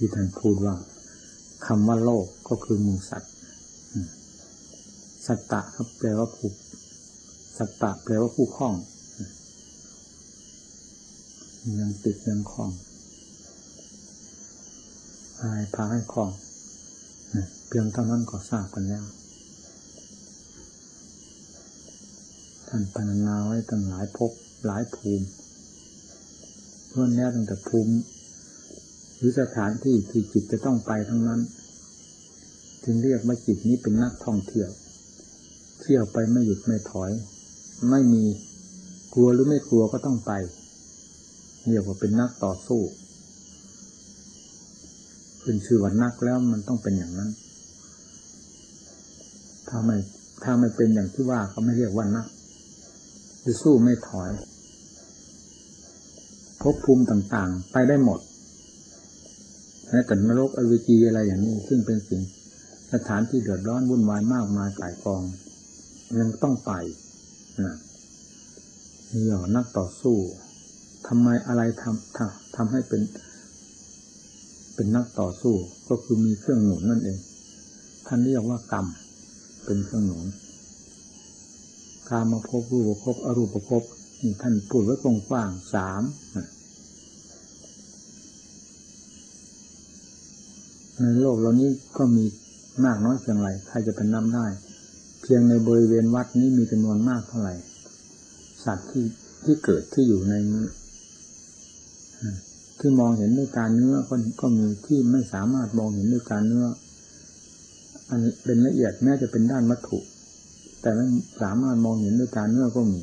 ที่ท่านพูดว่าคำว่าโลกก็คือมูสัตว์สัตตะครับแปลว่าผู้สัตตะแปลว่าผู้คล้องยังติดยังคล้องพายพาให้คล้องเพียงเท่านั้นก็ทราบกันแล้ว ท่านพรรณนาไว้ตั้งหลายภพหลายภูมิเพื่อนแน่ตั้งแต่ภูมิ หรือสถานที่ที่จิตจะต้องไปทั้งนั้น จึงเรียกว่าจิตนี้เป็นนักท่องเที่ยว เที่ยวไปไม่หยุดไม่ถอย ไม่มีกลัวหรือไม่กลัวก็ต้องไป เรียกว่าเป็นนักต่อสู้ขึ้นชื่อว่านักแล้วมันต้องเป็นอย่างนั้น ถ้าไม่ถ้าไม่เป็นอย่างที่ว่าเขาไม่เรียกว่านักคือสู้ไม่ถอยภพภูมิต่างๆ ไปได้หมด แม้แต่นรกอวิจีอะไรอย่างนี้ ซึ่งเป็นสิ่งสถานที่เดือดร้อนวุ่นวายมากมายกายกองยังต้องไปนะนี่หรอนักต่อสู้ทำไมอะไรทำทำทำให้เป็น เป็นนักต่อสู้ ก็คือมีเครื่องหนุนนั่นเอง ท่านเรียกว่ากรรม เป็นเครื่องหนุนการมาพบรูปภพอรูปภพนี่ท่านพูดไว้กว้างๆสาม ในโลกเรานี้ก็มีมากน้อยเพียงไรใครจะเป็นนับได้ เพียงในบริเวณวัดนี้มีจำนวนมากเท่าไหร่ สัตว์ที่ที่เกิดที่อยู่ในนี้ที่มองเห็นด้วยการเนื้อก็ก็มีที่ไม่สามารถมองเห็นด้วยการเนื้อ อันเป็นละเอียดแม้จะเป็นด้านวัตถุ แต่ไม่สามารถมองเห็นด้วยการเนื้อก็มี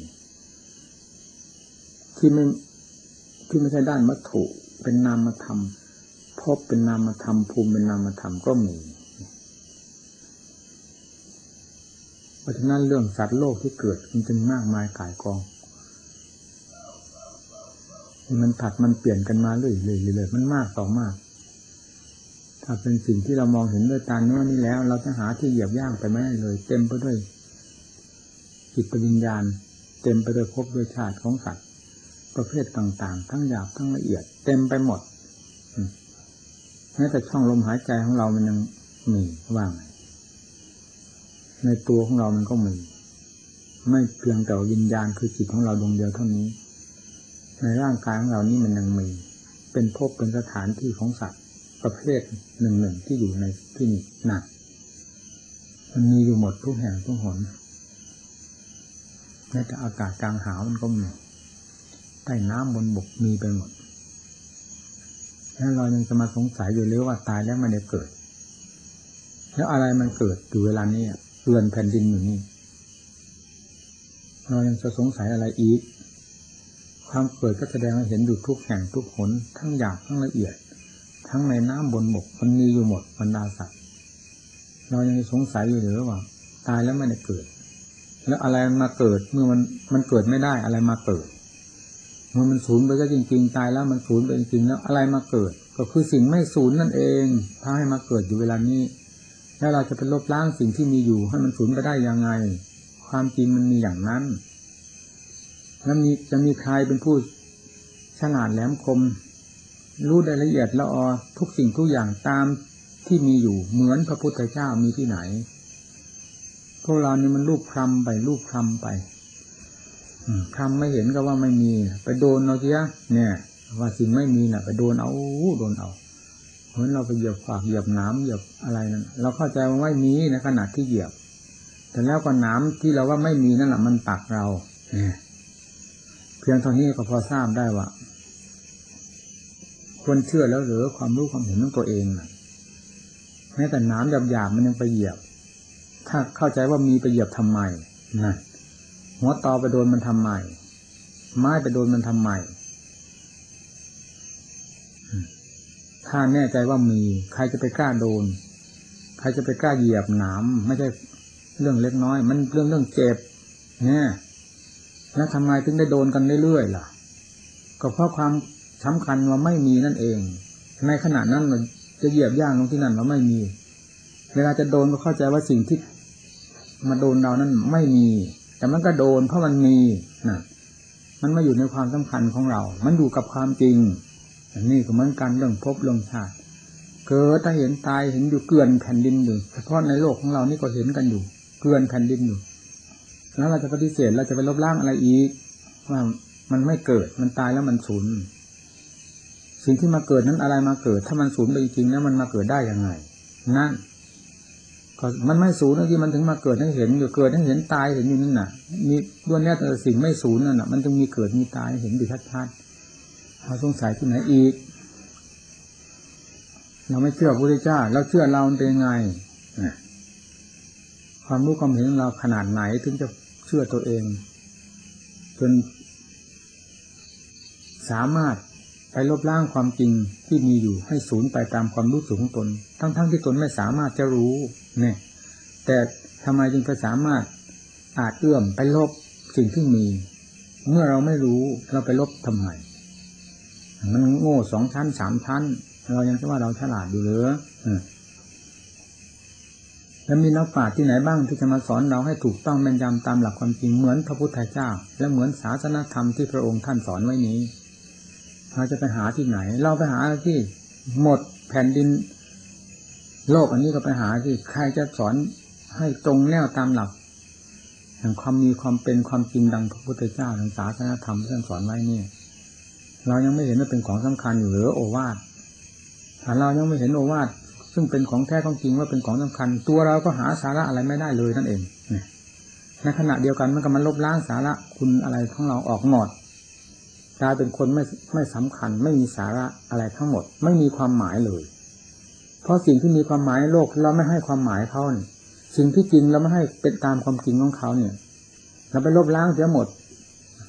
ที่ไม่ที่ไม่ใช่ด้านวัตถุ เป็นนามธรรม พบเป็นนามธรรมภูมิเป็นนามธรรมก็มี เพราะฉะนั้นเรื่องสัตว์โลกที่เกิดมันจึงมากมายกายกอง มันผัดมันเปลี่ยนกันมาเรื่อยๆเลยมันมากต่อมาก ถ้าเป็นสิ่งที่เรามองเห็นด้วยตาเนื้อนี้แล้ว เราจะหาที่เหยียบย่างไปไม่ได้เลย เต็มไปด้วยจิตปัญญาณเต็มไปด้วยภพด้วยชาติของสัตว์ประเภทต่างๆ ทั้งหยาบทั้งละเอียด เต็มไปหมด แม้แต่ช่องลมหายใจของเรามันยังมีว่างในตัวของเรามันก็มี ไม่เพียงแต่วิญญาณคือจิตของเราดวงเดียวเท่านี้ ในร่างกายของเรานี่มันยังมี เป็นภพเป็นสถานที่ของสัตว์ประเภทหนึ่งหนึ่งที่อยู่ในที่นี้หนักมันมีอยู่หมดทุกแห่งทุกหนแม้แต่อากาศกลางหาวมันก็มีใต้น้ำบนบกมีไปหมด แล้วเรายังจะมาสงสัยอยู่เลยว่าตายแล้วมันจะเกิด แล้วอะไรมันเกิดอยู่เวลานี้เรือนแผ่นดินอยู่นี่ เรายังจะสงสัยอะไรอีก ความเกิดก็แสดงให้เห็นอยู่ทุกแห่งทุกหนทั้งหยาบทั้งละเอียด ทั้งในน้ำบนบกมันมีอยู่หมดบรรดาสัตว์เรายังสงสัยอยู่หรือว่า ตายแล้วไม่ได้เกิด แล้วอะไรมาเกิดเมื่อมันมันเกิดไม่ได้อะไรมาเกิด เมื่อมันสูญไปก็จริงๆตายแล้วมันสูญไปจริงๆแล้วอะไรมาเกิด ก็คือสิ่งไม่สูญนั่นเองถ้าให้มาเกิดอยู่เวลานี้ แล้วเราจะไปลบล้างสิ่งที่มีอยู่ให้มันสูญไปได้ยังไง ความจริงมันมีอย่างนั้นแล้วมีจะมีใครเป็นผู้ฉลาดแหลมคม รู้รายละเอียดละออทุกสิ่งทุกอย่างตามที่มีอยู่เหมือนพระพุทธเจ้ามีที่ไหนพวกเรานี่มันลูกคลำไปลูกคลำไป ทำไม่เห็นก็ว่าไม่มี ไปโดนเอาเสียเนี่ย ว่าสิ่งไม่มีน่ะ ไปโดนเอาโดนเอาเหมือนเราไปเหยียบฝากเหยียบน้ำเหยียบอะไรนั่นเราเข้าใจว่าไม่มีในขณะที่เหยียบ แต่แล้วก็น้ำที่เราว่าไม่มีนั่นแหละมันตักเราเนี่ยเพียงเท่านี้ก็พอทราบได้ว่าควรเชื่อแล้วหรือความรู้ความเห็นของตัวเองนะแม้แต่น้ำหยาบๆมันยังไปเหยียบ ถ้าเข้าใจว่ามีไปเหยียบทำไมนะ หัวตอไปโดนมันทำไมไม้ไปโดนมันทำไมถ้าแน่ใจว่ามี ใครจะไปกล้าโดน ใครจะไปกล้าเหยียบหนามไม่ใช่เรื่องเล็กน้อย มันเรื่องเรื่องเจ็บเนี่ยแล้วทำไมถึงได้โดนกันเรื่อยๆล่ะ ก็เพราะความสำคัญว่าไม่มีนั่นเอง ในขณะนั้นมันจะเหยียบย่างลงที่นั่นเราไม่มี เวลาจะโดนก็เข้าใจว่าสิ่งที่มาโดนเรานั้นไม่มี แต่มันก็โดนเพราะมันมีนะมันมาอยู่ในความสำคัญของเรา มันอยู่กับความจริงอันนี้ก็เหมือนกันเรื่องพบเรื่องชาติ เกิดถ้าเห็นตายเห็นอยู่เกลื่อนแผ่นดินอยู่เฉพาะในโลกของเรานี่ก็เห็นกันอยู่ เกลื่อนแผ่นดินอยู่ แล้วเราจะปฏิเสธเราจะไปลบล้างอะไรอีกว่ามันไม่เกิดมันตายแล้วมันสูญสิ่งที่มาเกิดนั้นอะไรมาเกิด ถ้ามันสูญไปจริงแล้วมันมาเกิดได้ยังไง นั่น ก็มันไม่สูญที่มันถึงมาเกิดให้เห็นอยู่เกิดให้เห็นตายเห็นอยู่นั่นน่ะ มีด้วนนี้แต่สิ่งไม่สูญนั่นน่ะ มันจึงมีเกิดมีตายเห็นอยู่ชัดๆเราสงสัยที่ไหนอีก เราไม่เชื่อพระพุทธเจ้าเราเชื่อเราเป็นยังไงความรู้ความเห็นเราขนาดไหนถึงจะเชื่อตัวเอง จนสามารถไปลบล้างความจริงที่มีอยู่ให้สูญไปตามความรู้สึกของตน ทั้งๆทที่ตนไม่สามารถจะรู้ เนี่ยแต่ทำไมจึงสามารถอาจเอื้อมไปลบสิ่งที่มี เมื่อเราไม่รู้เราไปลบทำไมมันโง่สองชั้นสามชั้น เรายังคิดว่าเราฉลาดอยู่หรือแล้วมีนักปราชญ์ที่ไหนบ้างที่จะมาสอนเราให้ถูกต้องแม่นยำตามหลักความจริงเหมือนพระพุทธเจ้า และเหมือนศาสนธรรมที่พระองค์ท่านสอนไว้นี้เราจะไปหาที่ไหน เราไปหาที่หมดแผ่นดิน โลกอันนี้ก็ไปหาที่ใครจะสอนให้ตรงแนวตามหลักแห่งความมีความเป็นความจริงดังพระพุทธเจ้าทางศาสนาธรรมที่ท่านสอนไว้นี่เรายังไม่เห็นว่าเป็นของสำคัญอยู่หรือโอวาทถ้าเรายังไม่เห็นโอวาทซึ่งเป็นของแท้ของจริงว่าเป็นของสำคัญ ตัวเราก็หาสาระอะไรไม่ได้เลยนั่นเองในขณะเดียวกันมันก็มันลบล้างสาระคุณอะไรของเราออกหมดกลายเป็นคนไม่ไม่สำคัญ ไม่มีสาระอะไรทั้งหมด ไม่มีความหมายเลย เพราะสิ่งที่มีความหมายโลกเราไม่ให้ความหมายเขาเนี่ยสิ่งที่จริงเราไม่ให้เป็นตามความจริงของเขาเนี่ยเราไปลบล้างเสียหมด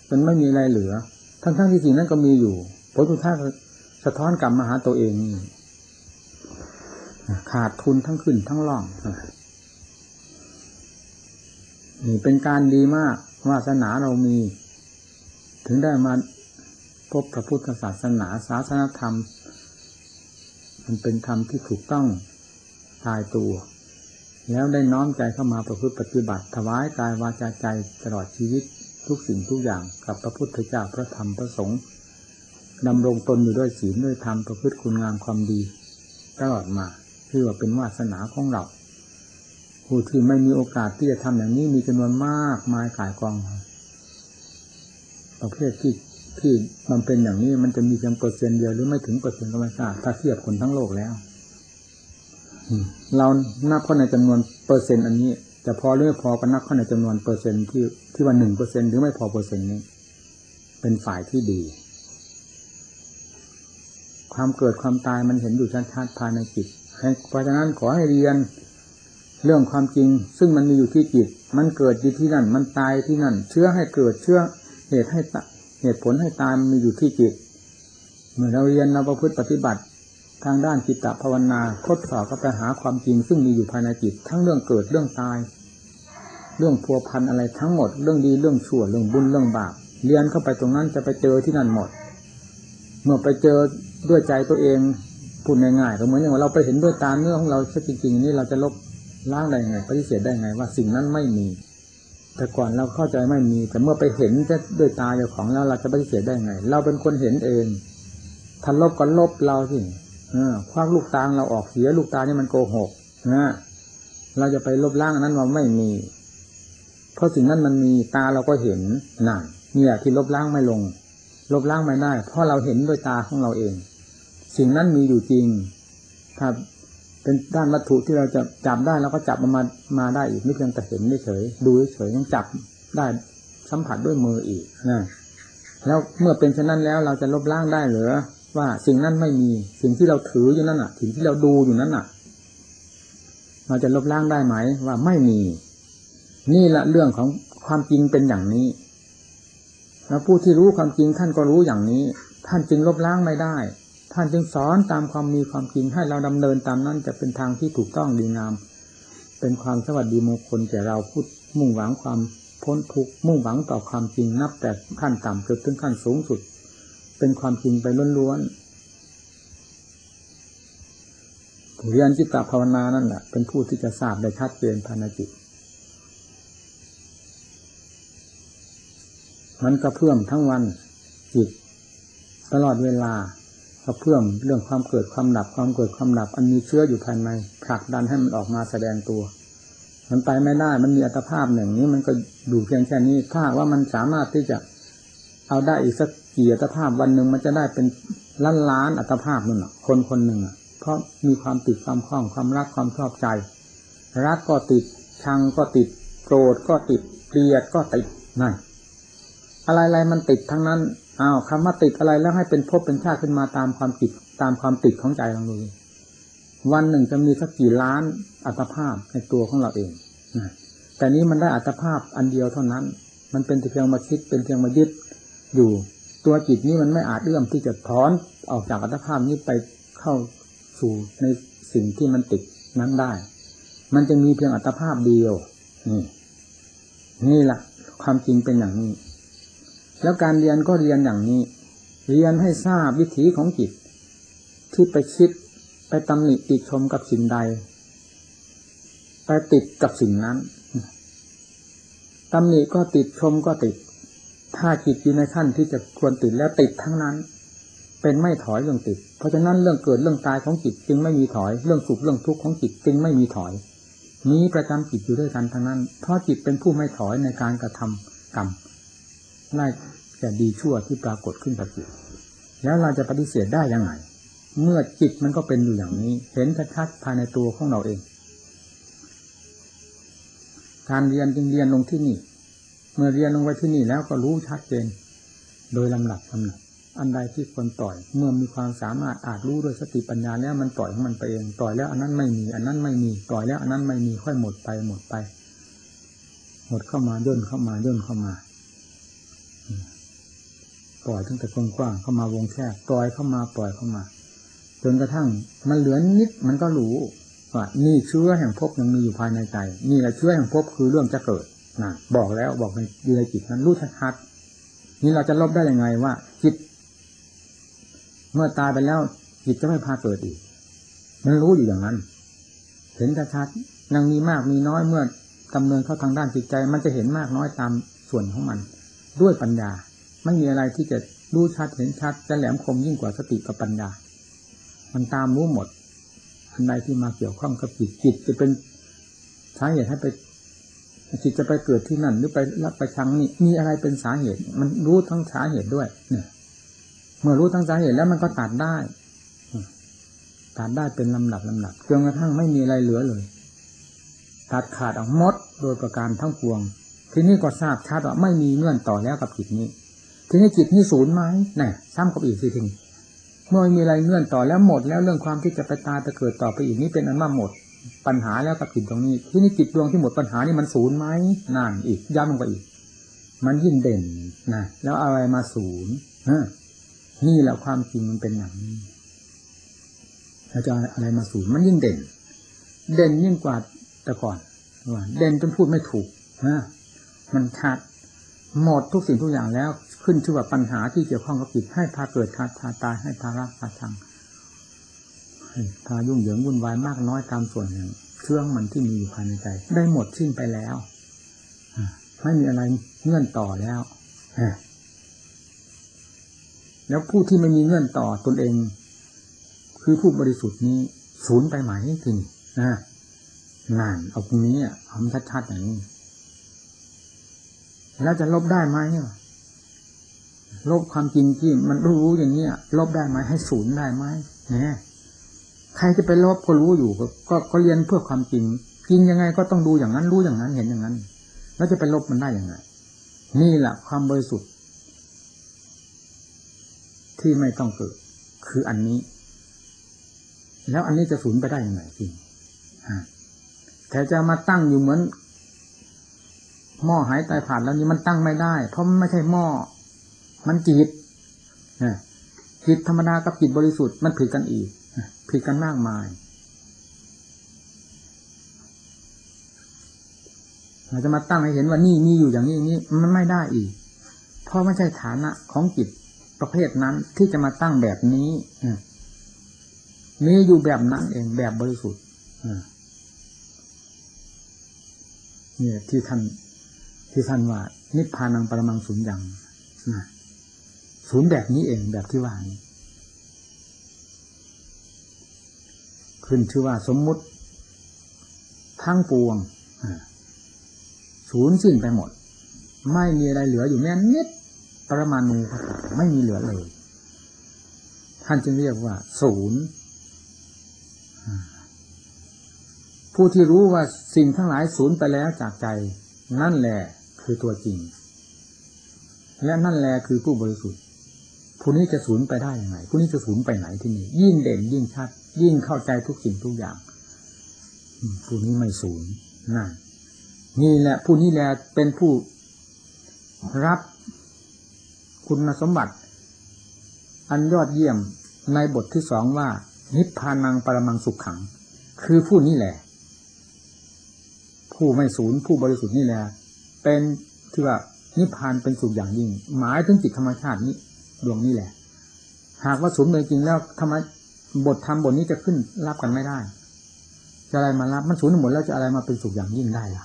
จนไม่มีอะไรเหลือ ทั้งๆที่สิ่งนั้นก็มีอยู่ผลสุดท้ายสะท้อนกลับมาหาตัวเองขาดทุนทั้งขึ้นทั้งล่องนี่เป็นการดีมากวาสนาเรามี ถึงได้มาพบพระพุทธศาสนาศาสนธรรม มันเป็นธรรมที่ถูกต้องตายตัว แล้วได้น้อมใจเข้ามาประพฤติปฏิบัติถวายกายวาจาใจตลอดชีวิตทุกสิ่งทุกอย่างกับพระพุทธเจ้าพระธรรมพระสงฆ์ดำรงตนอยู่ด้วยศีลด้วยธรรมประพฤติคุณงามความดี ตลอดมาคือว่าเป็นวาสนาของเราผู้ที่ไม่มีโอกาสที่จะทำอย่างนี้มีจำนวนมากมายกายกอง ประเภทที่ ที่มันเป็นอย่างนี้มันจะมีเพียงเปอร์เซ็นต์เดียวหรือไม่ถึงเปอร์เซ็นต์ก็ไม่ทราบถ้าเทียบคนทั้งโลกแล้วเรานับเข้าในจำนวนเปอร์เซ็นต์อันนี้จะพอหรือไม่พอก็นับเข้าในจำนวนเปอร์เซ็นต์ที่ที่ว่าหนึ่งเปอร์เซ็นต์หรือไม่พอเปอร์เซ็นต์นี้ เป็นฝ่ายที่ดี ความเกิดความตายมันเห็นอยู่ชัดๆภายในจิตเพราะฉะนั้นขอให้เรียนเรื่องความจริง ซึ่งมันมีอยู่ที่จิต มันเกิดอยู่ที่นั่น มันตายที่นั่น เชื้อให้เกิดเชื้อเหตุให้ เหตุผลให้ตายมันมีอยู่ที่จิต เมื่อเราเรียนเราประพฤติปฏิบัติ ทางด้านจิตตภาวนาทดสอบก็ไปหาความจริง ซึ่งมีอยู่ภายในจิต ทั้งเรื่องเกิดเรื่องตาย เรื่องพัวพันอะไรทั้งหมด เรื่องดีเรื่องชั่วเรื่องบุญเรื่องบาปเรียนเข้าไปตรงนั้นจะไปเจอที่นั่นหมด เมื่อไปเจอด้วยใจตัวเองพูดง่ายๆก็เหมือนอย่างว่าเราไปเห็นด้วยตาเนื้อของเราจริงๆนี่เราจะลบล้างได้ไงปฏิเสธได้ไงว่าสิ่งนั้นไม่มี แต่ก่อนเราเข้าใจไม่มี แต่เมื่อไปเห็นด้วยตาเจ้าของแล้วเราจะปฏิเสธได้ไง เราเป็นคนเห็นเองทันลบก็ลบเราสิคว้าลูกตาเราออกเสียลูกตานี่มันโกหกนะเราจะไปลบล้างอันนั้นว่าไม่มี เพราะสิ่งนั้นมันมีตาเราก็เห็นนั่นเนี่ยที่ลบล้างไม่ลง ลบล้างไม่ได้ เพราะเราเห็นด้วยตาของเราเอง สิ่งนั้นมีอยู่จริงถ้า เป็นด้านวัตถุที่เราจะจับได้เราก็จับมันมามาได้อีกไม่เพียงแต่เห็นเฉยดูเฉยยังจับได้สัมผัสด้วยมืออีกนะแล้วเมื่อเป็นเช่นนั้นแล้วเราจะลบล้างได้หรือว่าสิ่งนั้นไม่มีสิ่งที่เราถืออยู่นั่นอะสิ่งที่เราดูอยู่นั่นอะ เราจะลบล้างได้ไหม ว่าไม่มี นี่แหละเรื่องของความจริงเป็นอย่างนี้แล้วผู้ที่รู้ความจริงท่านก็รู้อย่างนี้ ท่านจึงลบล้างไม่ได้ ท่านจึงสอนตามความมีความจริงให้เราดำเนินตามนั้นจะเป็นทางที่ถูกต้องดีงาม เป็นความสวัสดีมงคลแก่เราพูดมุ่งหวังความพ้นทุกข์มุ่งหวังต่อความจริงนับแต่ขั้นต่ำจนถึงขั้นสูงสุด เป็นความจริงไปล้วนๆผู้เรียนจิตตภาวนานั่นแหละเป็นผู้ที่จะทราบได้ชัดเจนภายในจิตมันกระเพื่อมทั้งวันจิตตลอดเวลา กระเพื่อมเรื่องความเกิดความดับความเกิดความดับอันมีเชื้ออยู่ภายในผลักดันให้มันออกมาแสดงตัว มันไปไม่ได้มันมีอัตภาพอย่งนี้มันก็ดูเพียงแค่นี้ถ้าว่ามันสามารถที่จะเอาได้อีกสักกี่อัตภาพวันหนึ่งมันจะได้เป็นล้านล้านอัตภาพนั่นแหะคนคนหนึ่งอะ เพราะมีความติดความคล้องความรักความชอบใจ รักก็ติดชังก็ติดโกรธก็ติดเกลียดก็ติดนั่นอะไรๆมันติดทั้งนั้น อ้าวคำว่าติดอะไรแล้วให้เป็นภพเป็นชาติขึ้นมาตามความติดตามความติดของใจลองดูวันหนึ่งจะมีสักกี่ล้านอัตภาพในตัวของเราเองนะแต่นี้มันได้อัตภาพอันเดียวเท่านั้น มันเป็นเพียงมาคิดเป็นเพียงมายึดอยู่ ตัวจิตนี้มันไม่อาจเอื้อมที่จะถอนออกจากอัตภาพนี้ไปเข้าสู่ในสิ่งที่มันติดนั้นได้ มันจะมีเพียงอัตภาพเดียว นี่ นี่แหละความจริงเป็นอย่างนี้ แล้วการเรียนก็เรียนอย่างนี้ เรียนให้ทราบวิถีของจิต ที่ไปคิดไปตำหนิติชมกับสิ่งใด ไปติดกับสิ่งนั้นตำหนิก็ติดชมก็ติด ถ้าจิตอยู่ในขั้นที่จะควรติดแล้วติดทั้งนั้น เป็นไม่ถอยเรื่องติด เพราะฉะนั้นเรื่องเกิดเรื่องตายของจิตจึงไม่มีถอย เรื่องสุขเรื่องทุกข์ของจิตจึงไม่มีถอยมีประจำจิตอยู่ด้วยกันทั้งนั้น เพราะจิตเป็นผู้ไม่ถอยในการกระทำกรรม ไล่แต่ดีชั่วที่ปรากฏขึ้นกับจิตแล้วเราจะปฏิเสธได้ยังไง เมื่อจิตมันก็เป็นอยู่อย่างนี้ เห็นชัดๆภายในตัวของเราเอง การเรียนจึงเรียนลงที่นี่ เมื่อเรียนลงไว้ที่นี่แล้วก็รู้ชัดเจน โดยลำดับลำดับอันใดที่ควรปล่อย เมื่อมีความสามารถอาจรู้ด้วยสติปัญญาแล้วมันปล่อยของมันไปเองปล่อยแล้วอันนั้นไม่มี อันนั้นไม่มีปล่อยแล้วอันนั้นไม่มีค่อยหมดไปหมดไป หมดเข้ามาย่นเข้ามาย่นเข้ามา ปล่อยตั้งแต่กว้างๆเข้ามาวงแคบปล่อยเข้ามาปล่อยเข้ามา จนกระทั่งมันเหลือนิดมันก็รู้ว่านี่เชื้อแห่งภพยังมีอยู่ภายในใจ นี่แหละเชื้อแห่งภพคือเรื่องจะเกิดนะบอกแล้วบอกในอยู่ในจิตนั้นรู้ชัดๆนี่เราจะลบได้ยังไงว่า จิต เมื่อตายไปแล้ว จิตจะไม่พาเกิดอีก มันรู้อยู่อย่างนั้น เห็นชัดๆยังมีมากมีน้อยเมื่อดำเนินเข้าทางด้านจิตใจ มันจะเห็นมากน้อยตามส่วนของมัน ด้วยปัญญา ไม่มีอะไรที่จะรู้ชัดเห็นชัดจะแหลมคมยิ่งกว่าสติกับปัญญา มันตามรู้หมด อันใดที่มาเกี่ยวข้องกับจิตจิตจะเป็นสาเหตุให้ไปจิตจะไปเกิดที่นั่น หรือไปรับไปชังนี่มีอะไรเป็นสาเหตุ มันรู้ทั้งสาเหตุด้วยเนี่ยเมื่อรู้ทั้งสาเหตุแล้วมันก็ตัดได้ตัดได้เป็นลำดับลำดับจนกระทั่งไม่มีอะไรเหลือเลยตัดขาดออกหมดโดยประการทั้งปวง ทีนี้ก็ทราบชัดว่าไม่มีเงื่อนต่อแล้วกับจิตนี้ ทีนี้จิตนี้ศูนย์ไหมนี่ซ้ำกับอีกสิทีนี้เมื่อมีอะไรเงื่อนต่อแล้วหมดแล้วเรื่องความที่จะไปตายไปเกิดต่อไปอีกนี้เป็นอันว่าหมด ปัญหาแล้วกับจิตตรงนี้ ที่นี่จิตดวงที่หมดปัญหานี่มันศูนย์ไหมนั่นอีกย้ำลงไปอีก มันยิ่งเด่นนะแล้วอะไรมาศูนย์นี่แหละความจริงมันเป็นอย่างนี้แล้วจะอะไรมาศูนย์มันยิ่งเด่น เด่นยิ่งกว่าแต่ก่อนเด่นจนพูดไม่ถูกฮะมันชัดหมดทุกสิ่งทุกอย่างแล้ว ขึ้นชื่อว่าปัญหาที่เกี่ยวข้องกับจิตให้พาเกิดพาพาตายให้พารักพาชังพายุ่งเหยิงวุ่นวายมากน้อยตามส่วนแห่งเครื่องมันที่มีอยู่ภายในใจ ได้หมดสิ้นไปแล้วไม่มีอะไรเงื่อนต่อแล้วแล้วผู้ที่ไม่มีเงื่อนต่อตนเอง คือผู้บริสุทธิ์นี้ศูนย์ไปไหมทีนี้นะนานเอาตรงนี้อะทำชัดๆอย่างนี้แล้วจะลบได้ไหม ลบความจริงที่มันรู้อย่างนี้ลบได้ไหมให้ศูนย์ได้ไหมเนี่ยใครจะไปลบก็รู้อยู่ก็ก็เรียนเพื่อความจริงจริงยังไงก็ต้องดูอย่างนั้นรู้อย่างนั้นเห็นอย่างนั้น แล้วจะไปลบมันได้ยังไง นี่แหละความบริสุทธิ์ ที่ไม่ต้องเกิด คืออันนี้ แล้วอันนี้จะสูญไปได้ยังไงจริงแต่จะมาตั้งอยู่เหมือนหม้อหายตายผ่านแล้วนี่มันตั้งไม่ได้ เพราะมันไม่ใช่หม้อ มันจิตจิตธรรมดากับจิตบริสุทธิ์มันผิดกันอีกผิดกันมากมายเราจะมาตั้งให้เห็นว่านี่มีอยู่อย่างนี้นี้มันไม่ได้อีก เพราะไม่ใช่ฐานะของจิตประเภทนั้นที่จะมาตั้งแบบนี้มีอยู่แบบนั้นเองแบบบริสุทธิ์เนี่ยที่ท่านที่ท่านว่า นิพพานังปรมังศูนย์อย่างนะ ศูนย์แบบนี้เองแบบที่ว่านี้ขึ้นชื่อว่าสมมุติ ทั้งปวงศูนย์สิ้นไปหมด ไม่มีอะไรเหลืออยู่แม้นิดปรมาณูไม่มีเหลือเลย ท่านจึงเรียกว่า ศูนย์ผู้ที่รู้ว่าสิ่งทั้งหลายศูนย์ไปแล้วจากใจ นั่นแหละคือตัวจริง และนั่นแหละคือผู้บริสุทธิ์ ผู้นี้จะศูนย์ไปได้ยังไงผู้นี้จะศูนย์ไปไหนที่นี่ยิ่งเด่นยิ่งชัด ยิ่งเข้าใจทุกสิ่งทุกอย่างผู้นี้ไม่ศูนย์นั่นนี่แหละ ผู้นี้แหละเป็นผู้รับคุณสมบัติ อันยอดเยี่ยมในบทที่สองว่า นิพพานังปรมังสุขขัง คือผู้นี้แหละ ผู้ไม่ศูนย์ผู้บริสุทธิ์นี่แหละเป็นที่ว่านิพพานเป็นสุขอย่างยิ่ง หมายถึงจิตธรรมชาตินี้ ดวงนี้แหละ หากว่าศูนย์เลยจริงแล้วธรรมบทธรรมบทนี้จะขึ้นรับกันไม่ได้ จะอะไรมารับมันศูนย์หมดแล้วจะอะไรมาเป็นสุขอย่างยิ่งได้ล่ะ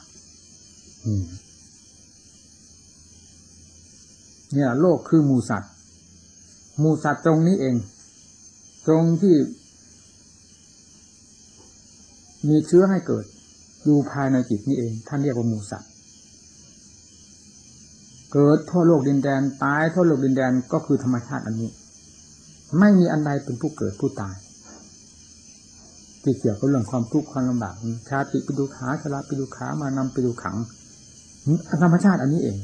เนี่ย โลกคือมูสัตว์มูสัตว์ตรงนี้เอง ตรงที่ มีเชื้อให้เกิด อยู่ภายในจิตนี้เอง ท่านเรียกว่ามูสัตว เกิดทั่วโลกดินแดนตายทั่วโลกดินแดนก็คือธรรมชาติอันนี้ ไม่มีอันใดเป็นผู้เกิดผู้ตายที่เกี่ยวกับเรื่องความทุกข์ความลำบากชาติปิดุขาชราปิดุขามานำปิดุขังธรรมชาติอันนี้เอง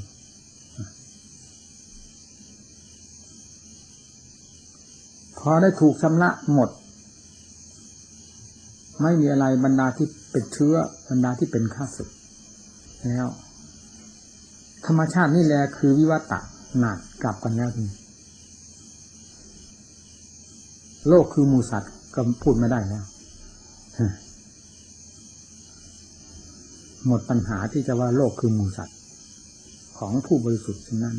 พอได้ถูกชำระหมด ไม่มีอะไรบรรดาที่เป็นเชื้อบรรดาที่เป็นข้าศึกแล้ว ธรรมชาตินี่แหละคือวิวัตะหนักกลับกันแล้วนี่โลกคือมูสัตว์ก็พูดไม่ได้แล้วหมดปัญหาที่จะว่าโลกคือมูสัตว์ของผู้บริสุทธิ์ฉะนั้น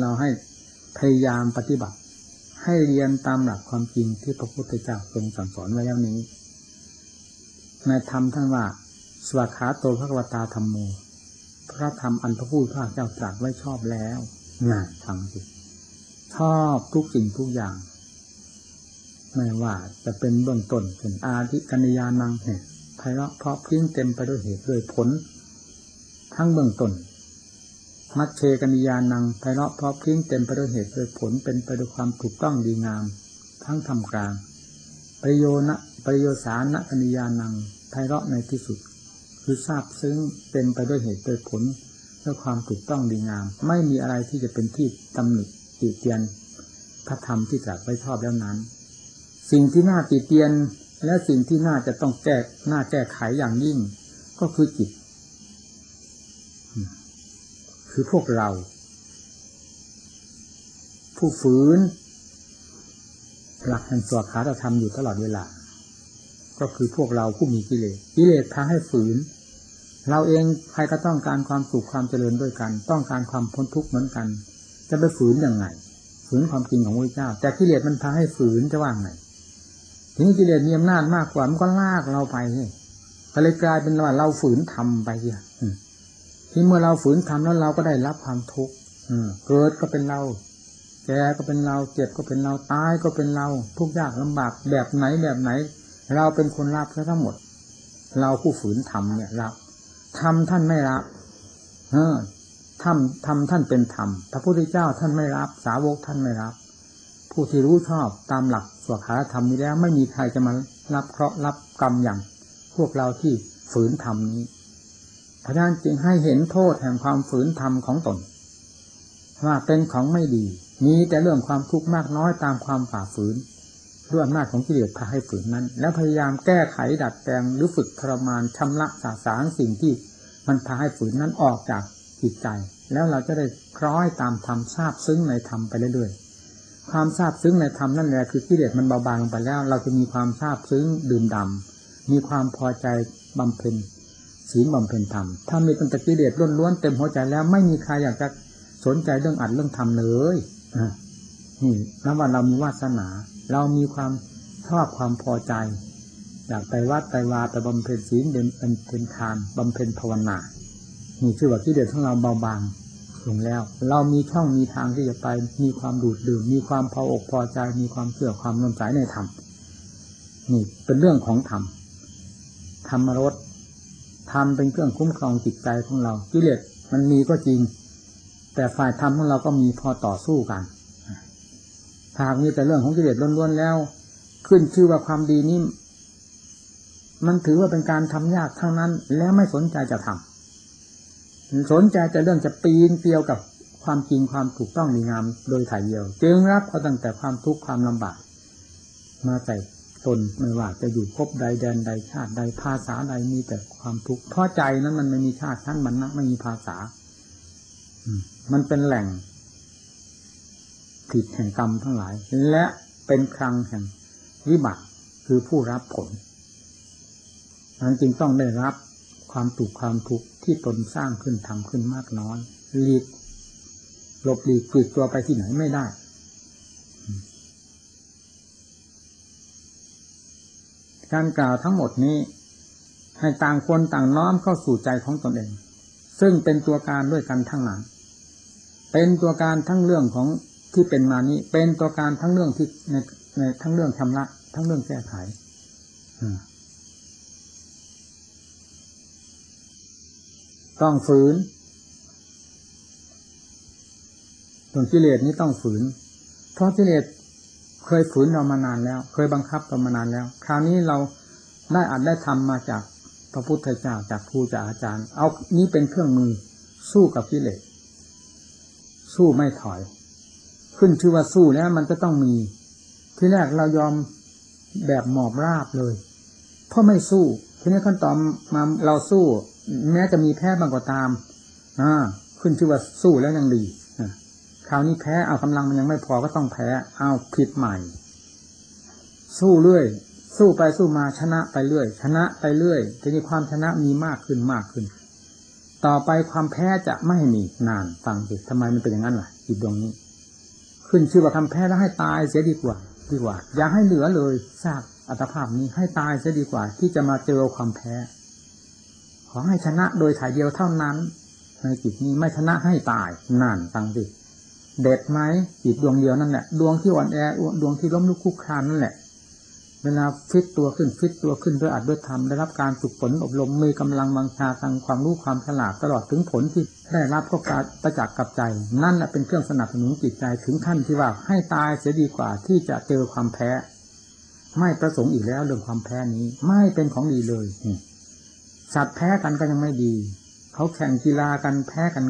เราให้พยายามปฏิบัติ ให้เรียนตามหลักความจริงที่พระพุทธเจ้าทรงสั่งสอนไว้แล้วนี้ในธรรมท่านว่า สวขาโตพระวตาธรรมโม พระธรรมอันพระผู้พระเจ้าตรัสไว้ชอบแล้วน่ะฟังสิชอบทุกสิ่งทุกอย่าง ไม่ว่าจะเป็นเบื้องต้นเป็นอาธิกัญญานังเหตุไพเราะเพราะพิ้งเต็มไปด้วยเหตุด้วยผล ทั้งเบื้องต้นมัชเชกัญญานังไพเราะเพราะพิ้งเต็มไปด้วยเหตุด้วยผลเป็นไปด้วยความถูกต้องดีงาม ทั้งทำกลางประโยนะประโยสานะกัญญานังไพเราะในที่สุด คือทราบซึ้งเต็มไปด้วยเหตุด้วยผลด้วยความถูกต้องดีงาม ไม่มีอะไรที่จะเป็นที่ตำหนิติเตียน พระธรรมที่ตรัสไว้ชอบแล้วนั้น สิ่งที่น่าติเตียนและสิ่งที่น่าจะต้องแก้น่าแก้ไขอย่างยิ่ง ก็คือจิต คือพวกเรา ผู้ฝืน หลักแห่งตัวขาเราทำอยู่ตลอดเวลา ก็คือพวกเราผู้มีกิเลสกิเลสพาให้ฝืน เราเองใครก็ต้องการความสุขความเจริญด้วยกัน ต้องการความพ้นทุกข์เหมือนกัน จะไปฝืนยังไงฝืนความจริงของพระเจ้า แต่กิเลสมันพาให้ฝืนจะว่างไงถึงกิเลสมีอำนาจมากกว่ามันก็ลากเราไปก็เลยกลายเป็นว่าเราฝืนทำไปเสียที่เมื่อเราฝืนทำแล้วเราก็ได้รับความทุกข์เกิดก็เป็นเราแก่ก็เป็นเราเจ็บก็เป็นเราตายก็เป็นเราทุกยากลำบากแบบไหนแบบไหน เราเป็นคนรับซะทั้งหมด เราผู้ฝืนทำเนี่ยรับ ทำท่านไม่รับ เออทำทำท่านเป็นธรรมพระพุทธเจ้าท่านไม่รับ สาวกท่านไม่รับ ผู้ที่รู้ชอบตามหลักสวขาธรรมนี้แล้ว ไม่มีใครจะมารับเคราะห์รับกรรมอย่าง พวกเราที่ฝืนธรรมนี้พระนั้นจึงให้เห็นโทษแห่งความฝืนธรรมของตนว่าเป็นของไม่ดีมีแต่เรื่องความทุกข์มากน้อยตามความฝ่าฝืน ด้วยอำนาจของกิเลสพาให้ฝืนนั้น แล้วพยายามแก้ไขดัดแปลงหรือฝึกทรมานชำระสาสางสิ่งที่มันพาให้ฝืนนั้นออกจากจิตใจ แล้วเราจะได้คล้อยตามธรรมทราบซึ้งในธรรมไปเรื่อยๆความทราบซึ้งในธรรมนั่นแหละคือกิเลสมันเบาบางลงไปแล้ว เราจะมีความทราบซึ้งดื่มดำมีความพอใจบำเพ็ญศีลบำเพ็ญธรรมถ้ามีตั้งแต่กิเลสล้วนๆเต็มหัวใจแล้วไม่มีใครอยากจะสนใจเรื่องอัดเรื่องทำเลยนี่นับว่าเรามีวาสนา เรามีความชอบความพอใจ อยากไปวัดไปวาไปบำเพ็ญศีลเป็นเป็นทานบำเพ็ญภาวนานี่ชื่อว่ากิเลสของเราเบาบางลงแล้ว เรามีช่องมีทางที่จะไป มีความดูดดื่ม มีความพออกพอใจ มีความเชื่อความน้มใจในธรรมนี่เป็นเรื่องของธรรมธรรมรสธรรมเป็นเครื่องคุ้มครองจิตใจของเรากิเลสมันมีก็จริง แต่ฝ่ายธรรมของเราก็มีพอต่อสู้กัน หากมีแต่เรื่องของกิเลสล้วนๆแล้ว ขึ้นชื่อว่าความดีนี้มันถือว่าเป็นการทำยากทั้งนั้น แล้วไม่สนใจจะทำสนใจแต่เรื่องจะปีนเปียวกับความจริงความถูกต้องดีงามโดยถ่ายเดียว จึงรับเอาตั้งแต่ความทุกข์ความลำบาก มาใส่ตนไม่ว่าจะอยู่ภพใดแดนใดชาติใดภาษาใดมีแต่ความทุกข์เพราะใจนั้นมันไม่มีชาติชั้นมันนะไม่มีภาษา มันเป็นแหล่ง ผิดแห่งกรรมทั้งหลาย และเป็นครังแห่งวิบัติคือผู้รับผลนั้นจึงต้องได้รับความถูกความทุกข์ที่ตนสร้างขึ้นทำขึ้นมากน้อยหลีกหลบหลีกฝึกตัวไปที่ไหนไม่ได้ การกล่าวทั้งหมดนี้ ให้ต่างคนต่างน้อมเข้าสู่ใจของตนเอง ซึ่งเป็นตัวการด้วยกันทั้งนั้นเป็นตัวการทั้งเรื่องของ ที่เป็นมานี้ เป็นตัวการทั้งเรื่องที่ในในทั้งเรื่องชำระทั้งเรื่องแก้ไขต้องฝืนส่วนกิเลสนี้ต้องฝืน เพราะกิเลสเคยฝืนเรามานานแล้ว เคยบังคับเรามานานแล้ว คราวนี้เราได้อัดได้ทำมาจากพระพุทธเจ้าจากครูจากอาจารย์ เอานี้เป็นเครื่องมือสู้กับกิเลสสู้ไม่ถอย ขึ้นชื่อว่าสู้แล้วมันก็ต้องมี ที่แรกเรายอมแบบหมอบราบเลย เพราะไม่สู้ ทีนี้ขั้นตอนมาเราสู้ แม้จะมีแพ้บางก็ตามอ่าขึ้นชื่อว่าสู้แล้วยังดีคราวนี้แพ้เอากำลังมันยังไม่พอก็ต้องแพ้เอาผิดใหม่ สู้เรื่อย สู้ไปสู้มาชนะไปเรื่อย ชนะไปเรื่อยทีนี้ความชนะมีมากขึ้นมากขึ้น ต่อไปความแพ้จะไม่มีนานฟังสิทำไมมันเป็นอย่างนั้นล่ะจิตดวงนี้ ขึ้นชื่อว่าทำแพ้แล้วให้ตายเสียดีกว่า ดีกว่า อย่าให้เหลือเลยซากอัตภาพนี้ให้ตายเสียดีกว่า ที่จะมาเจอความแพ้ ขอให้ชนะโดยถ่ายเดียวเท่านั้น ในจิตนี้ไม่ชนะให้ตายนั่นฟังสิเด็ดไหมจิตดวงเดียวนั่นแหละดวงที่อ่อนแอดวงที่ล้มลุกคลุกคลานนั่นแหละ เวลาฟิตตัวขึ้นฟิตตัวขึ้นด้วยอรรถด้วยธรรมได้รับการฝึกฝนอบรมมีกำลังวังชาทางความรู้ความฉลาดตลอดถึงผลที่ได้รับก็การประจักษ์กับใจ นั่นแหละเป็นเครื่องสนับสนุนจิตใจถึงขั้นที่ว่าให้ตายเสียดีกว่าที่จะเจอความแพ้ ไม่ประสงค์อีกแล้วเรื่องความแพ้นี้ไม่เป็นของดีเลยสัตว์แพ้กันก็ยังไม่ดีเขาแข่งกีฬากันแพ้กัน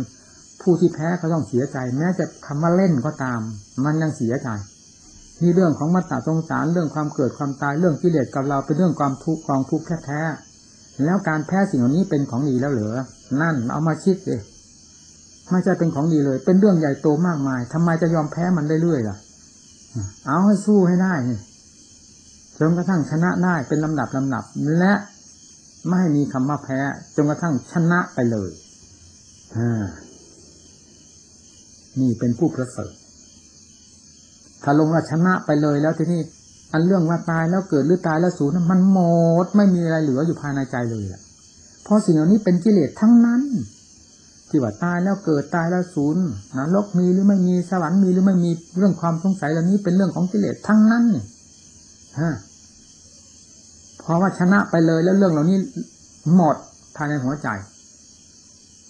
ผู้ที่แพ้เขาต้องเสียใจ แม้จะคำว่าเล่นก็ตาม มันยังเสียใจ นี่เรื่องของมัตตาสงสารเรื่องความเกิดความตายเรื่องกิเลสกับเราเป็นเรื่องความทุกข์กองทุกข์แท้ๆแล้วการแพ้สิ่งเหล่านี้เป็นของดีแล้วเหรอนั่นเอามาคิดเลยไม่ใช่เป็นของดีเลย เป็นเรื่องใหญ่โตมากมายทำไมจะยอมแพ้มันเรื่อยๆล่ะ เอาให้สู้ให้ได้จนกระทั่งชนะได้เป็นลำดับลำดับ และไม่มีคำว่าแพ้จนกระทั่งชนะไปเลยนี่เป็นผู้ประเสริฐ ถ้าลงว่าชนะไปเลยแล้วทีนี้อันเรื่องว่าตายแล้วเกิดหรือตายแล้วสูญมันหมดไม่มีอะไรเหลืออยู่ภายในใจเลยอะเพราะสิ่งเหล่านี้เป็นกิเลสทั้งนั้น ที่ว่าตายแล้วเกิดตายแล้วสูญนรกมีหรือไม่มีสวรรค์มีหรือไม่มีเรื่องความสงสัยเหล่านี้เป็นเรื่องของกิเลสทั้งนั้นฮะพราะว่าชนะไปเลยแล้วเรื่องเหล่านี้หมดภายในหัวใจ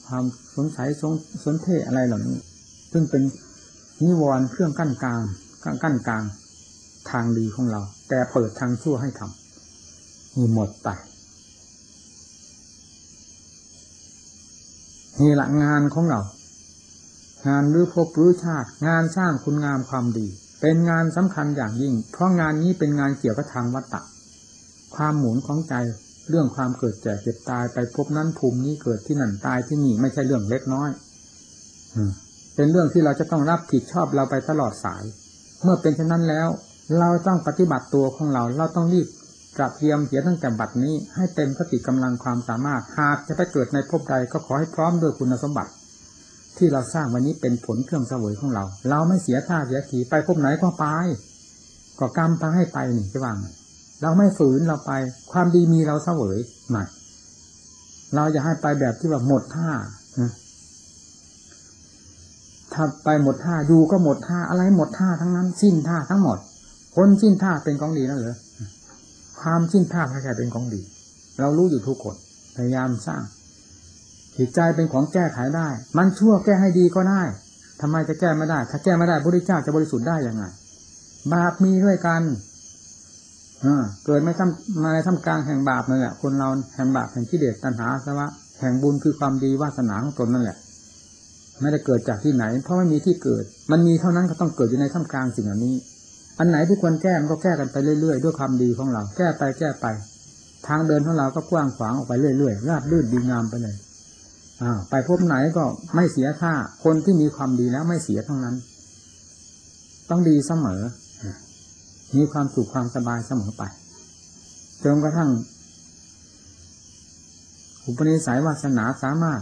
ความสงสัยสงสนเทอะไรเหล่านี้ ซึ่งเป็นนิวรณ์เครื่องกั้นกลาง กั้นกลางทางดีของเรา แต่เปิดทางชั่วให้ทำมีหมดไปนี่หละงานของเรา งานหรือพบหรือชาติ งานสร้างคุณงามความดี เป็นงานสำคัญอย่างยิ่ง เพราะงานนี้เป็นงานเกี่ยวกับทางวัตตะ ความหมุนของใจเรื่องความเกิดแก่เจ็บตายไปพบนั้นภูมินี้เกิดที่นั่นตายที่นี่ไม่ใช่เรื่องเล็กน้อยเป็นเรื่องที่เราจะต้องรับผิดชอบเราไปตลอดสาย เมื่อเป็นเช่นนั้นแล้ว เราต้องปฏิบัติตัวของเรา เราต้องรีบกระเทียมเสียตั้งแต่บัดนี้ ให้เต็มสติกำลังความสามารถ หากจะไปเกิดในภพใดก็ขอให้พร้อมด้วยคุณสมบัติ ที่เราสร้างวันนี้เป็นผลเครื่องเสวยของเรา เราไม่เสียท่าเสียทีไปภพไหนก็ไปก็กรรมพาให้ไปนี่จะว่างเราไม่ฝืนเราไป ความดีมีเราเสวยหน่เราจะให้ไปแบบที่ว่าหมดท่า ถ้าไปหมดท่าอยู่ก็หมดท่าอะไรหมดท่าทั้งนั้น สิ้นท่าทั้งหมดคนสิ้นท่าเป็นของดีนั่นเหรอความสิ้นท่าแค่เป็นของดี เรารู้อยู่ทุกคนพยายามสร้างจิตใจเป็นของแก้ไขได้ มันชั่วแก้ให้ดีก็ได้ทำไมจะแก้ไม่ได้ ถ้าแก้ไม่ได้พระเจ้าจะบริสุทธิ์ได้ยังไงบาปมีด้วยกันเกิดไม่ทำมาในท่ามกลางแห่งบาปนั่นแหละคนเราแห่งบาปแห่งกิเลสตัณหาสวะแห่งบุญคือความดีวาสนาของตนนั่นแหละ ไม่ได้เกิดจากที่ไหน เพราะไม่มีที่เกิด มันมีเท่านั้นก็ต้องเกิดอยู่ในท่ามกลางสิ่งเหล่านี้ อันไหนที่ควรแก้มันก็แก้กันไปเรื่อยๆ ด้วยความดีของเรา แก้ไปแก้ไป ทางเดินของเราก็กว้างขวางออกไปเรื่อยๆ ราบรื่นดีงามไปเลยอ่าไปพบไหนก็ไม่เสียท่า คนที่มีความดีแล้วไม่เสียทั้งนั้น ต้องดีเสมอ มีความสุขความสบายเสมอไปจนกระทั่ง อุปนิสัยวาสนาสามารถ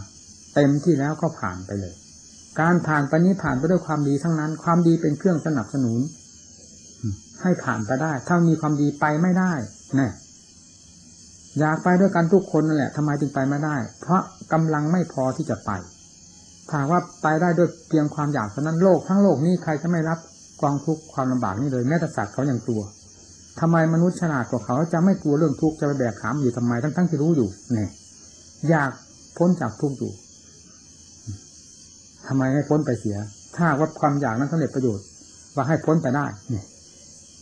เต็มที่แล้วก็ผ่านไปเลย การผ่านไปนี้ผ่านไปด้วยความดีทั้งนั้น ความดีเป็นเครื่องสนับสนุน ให้ผ่านไปได้ ถ้ามีความดีไปไม่ได้นะอยากไปด้วยกันทุกคนนั่นแหละทำไมจึงไปไม่ได้ เพราะกำลังไม่พอที่จะไปถ้าว่าไปได้ด้วยเพียงความอยากเท่านั้นโลกทั้งโลกนี้ใครจะไม่รับกองทุกข์ความลำบากนี่เลยแม้แต่สัตว์เขาอยังกลัวทำไมมนุษย์ฉลาดกว่าเขาจะไม่กลัวเรื่องทุกข์จะไปแบกขามอยู่ทำไมทั้งทั้งที่รู้อยู่เนี่ยอยากพ้นจากทุกข์อยู่ ทำไมให้พ้นไปเสีย ถ้าว่าความอยากนั้นสำเร็จประโยชน์ ว่าให้พ้นไปได้เนี่ย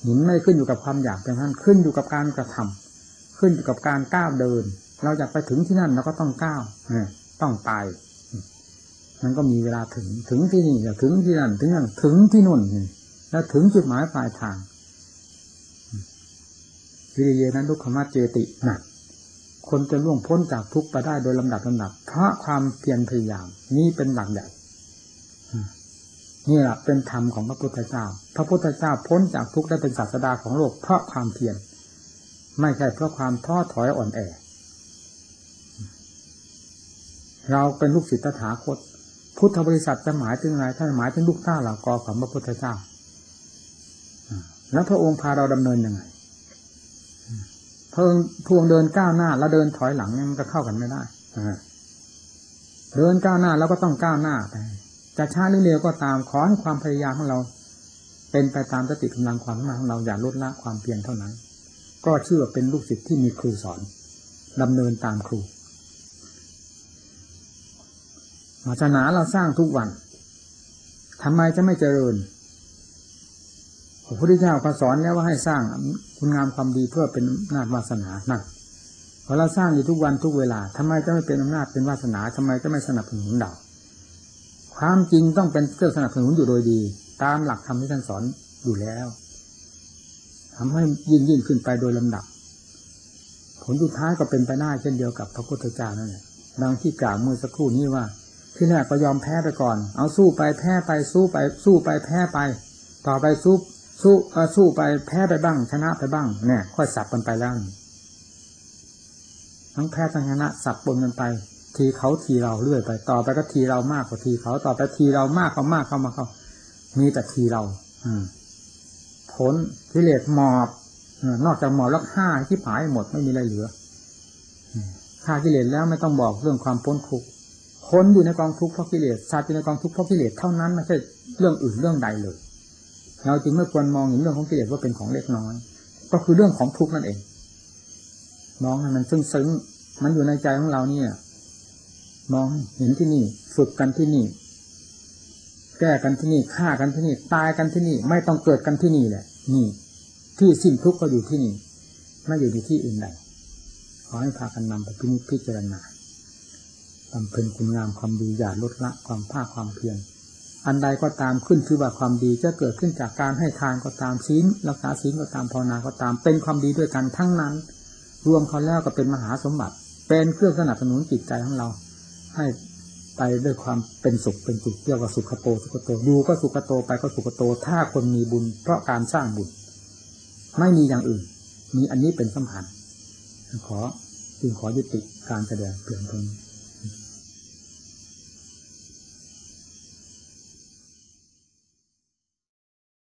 หนุนไม่ขึ้นอยู่กับความอยากเพียงนั้นขึ้นอยู่กับการกระทำขึ้นอยู่กับการก้าวเดิน เราอยากไปถึงที่นั่นเราก็ต้องก้าวต้องไปมันก็มีเวลาถึงถึงที่นี่ถึงที่นั่นถึงนั่นถึงที่นู่นแล้วถึงจุดหมายปลายทางวิริยนั้นทุกขมาเจติหนักคนจะล่วงพ้นจากทุกข์ไปได้โดยลำดับลำดับเพราะความเพียรพยายาม นี่เป็นหลักใหญ่ นี่แหละเป็นธรรมของพระพุทธเจ้า พระพุทธเจ้าพ้นจากทุกข์ได้เป็นศาสดาของโลกเพราะความเพียร ไม่ใช่เพราะความท้อถอยอ่อนแอ เราเป็นลูกศิษย์ตถาคต พุทธบริษัทจะหมายถึงอะไรท่านหมายถึงลูกท่าเหล่ากอของพระพุทธเจ้า แล้วพระองค์พาเราดำเนินยังไงเพระองพวงเดินก้าวหน้า แล้วเดินถอยหลังมันก็เข้ากันไม่ได้เดินก้าวหน้าแล้วก็ต้องก้าวหน้าไป จะช้าหรือเร็วก็ตามขอให้ความพยายามของเรา เป็นไปตามสติกำลังความมาของเราอย่าลดละความเพียรเท่านั้น ก็เชื่อเป็นลูกศิษย์ที่มีครูสอนดำเนินตามครูศาสนาเราสร้างทุกวันทำไมจะไม่เจริญพระพุทธเจ้าก็สอนแล้วว่าให้สร้างคุณงามความดีเพื่อเป็นอำนาจวาสนานั่นพอเราสร้างอยู่ทุกวันทุกเวลาทำไมจะไม่เป็นอำนาจเป็นวาสนาทำไมจะไม่สนับสนุนเรา ความจริงต้องเป็นเครื่องสนับสนุนอยู่โดยดี ตามหลักธรรมที่ท่านสอนอยู่แล้วทำให้ยิ่งยิ่งขึ้นไปโดยลำดับ ผลสุดท้ายก็เป็นไปได้เช่นเดียวกับพระพุทธเจ้านั่นแหละดังที่กล่าวเมื่อสักครู่นี้ว่า ที่แรกก็ยอมแพ้ไปก่อน เอาสู้ไปแพ้ไปสู้ไป สู้ไปแพ้ไป ต่อไปสู้สู้สู้ไปแพ้ไปบ้าง ชนะไปบ้างเนี่ยค่อยสับกันไปแล้วทั้งแพ้ทั้งชนะสับปนกันไป ทีเขาทีเราเรื่อยไป ต่อไปก็ทีเรามากกว่าทีเขาต่อไปทีเรามากเขามากเข้ามาเขามีแต่ทีเรา อืมผลกิเลสหมอบนอกจากหมอบแล้วฆ่าที่ผายหมดไม่มีอะไรเหลือฆ่ากิเลสแล้วไม่ต้องบอกเรื่องความพ้นคุกข์คนอยู่ในกองทุกข์เพราะกิเลสสัตว์อยู่ในกองทุกข์เพราะกิเลสเท่านั้นไม่ใช่เรื่องอื่นเรื่องใดเลย เราจึงไม่ควรมองเห็นเรื่องของกิเลสว่าเป็นของเล็กน้อย ก็คือเรื่องของทุกข์นั่นเองมองให้มันซึ้งซึ้งมันอยู่ในใจของเราเนี่ย มองเห็นที่นี่ ฝึกกันที่นี่ แก้กันที่นี่ฆ่ากันที่นี่ ตายกันที่นี่ ไม่ต้องเกิดกันที่นี่แหละ นี่ ที่สิ้นทุกข์ก็อยู่ที่นี่ ไม่อยู่ที่อื่นใดขอให้พากันนำไปพิจารณาบำเพ็ญคุณงามความดีอย่าลดละความภาคความเพียรอันใดก็ตามขึ้นคือว่าความดีจะเกิดขึ้นจากการให้ทานก็ตามศีลรักษาศีลก็ตามภาวนาก็ตาม เป็นความดีด้วยกันทั้งนั้น รวมเขาแล้วก็เป็นมหาสมบัติ เป็นเครื่องสนับสนุนจิตใจของเรา ให้ไปด้วยความเป็นสุขเป็นสุขเรียกว่าสุขโตสุขโตดูก็สุขโตไปก็สุขโต ถ้าคนมีบุญ เพราะการสร้างบุญ ไม่มีอย่างอื่น มีอันนี้เป็นสำคัญขอจึงขอยุติการแสดงเพียงเท่านี้